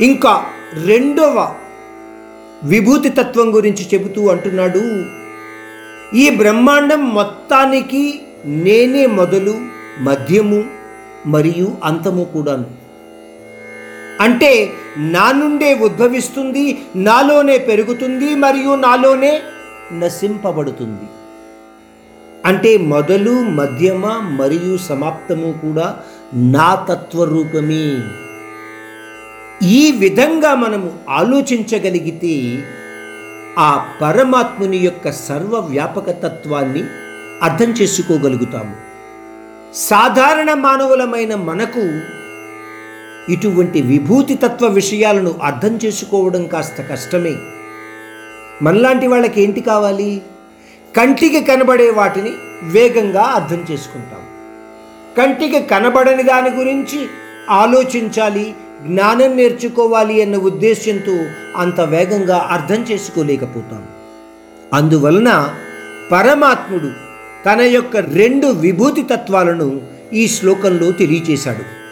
ఇంకా రెండవ విభూతి తత్వం గురించి చెబుతూ అంటున్నాడు ఈ బ్రహ్మాండం మొత్తానికి నేనే మొదలు మధ్యము మరియు అంతము కూడాను. అంటే నా నుండే ఉద్భవిస్తుంది నాలోనే పెరుగుతుంది మరియు నాలోనే నశింపబడుతుంది. అంటే మొదలు మధ్యమ మరియు సమాప్తము కూడా నా తత్వరూపమే. ఈ విధంగా మనము ఆలోచించగలిగితే ఆ పరమాత్ముని యొక్క సర్వవ్యాపక తత్వాన్ని అర్థం చేసుకోగలుగుతాము. సాధారణ మానవులమైన మనకు ఇటువంటి విభూతి తత్వ విషయాలను అర్థం చేసుకోవడం కాస్త కష్టమే. మనలాంటి వాళ్ళకి ఏంటి కావాలి? కంటికి కనబడే వాటిని వేగంగా అర్థం చేసుకుంటాం. కంటికి కనబడని దాని గురించి ఆలోచించాలి జ్ఞానం నేర్చుకోవాలి అన్న ఉద్దేశ్యంతో అంత వేగంగా అర్థం చేసుకోలేకపోతాం. అందువలన పరమాత్ముడు తన యొక్క రెండు విభూతి తత్వాలను ఈ శ్లోకంలో తెలియచేశాడు.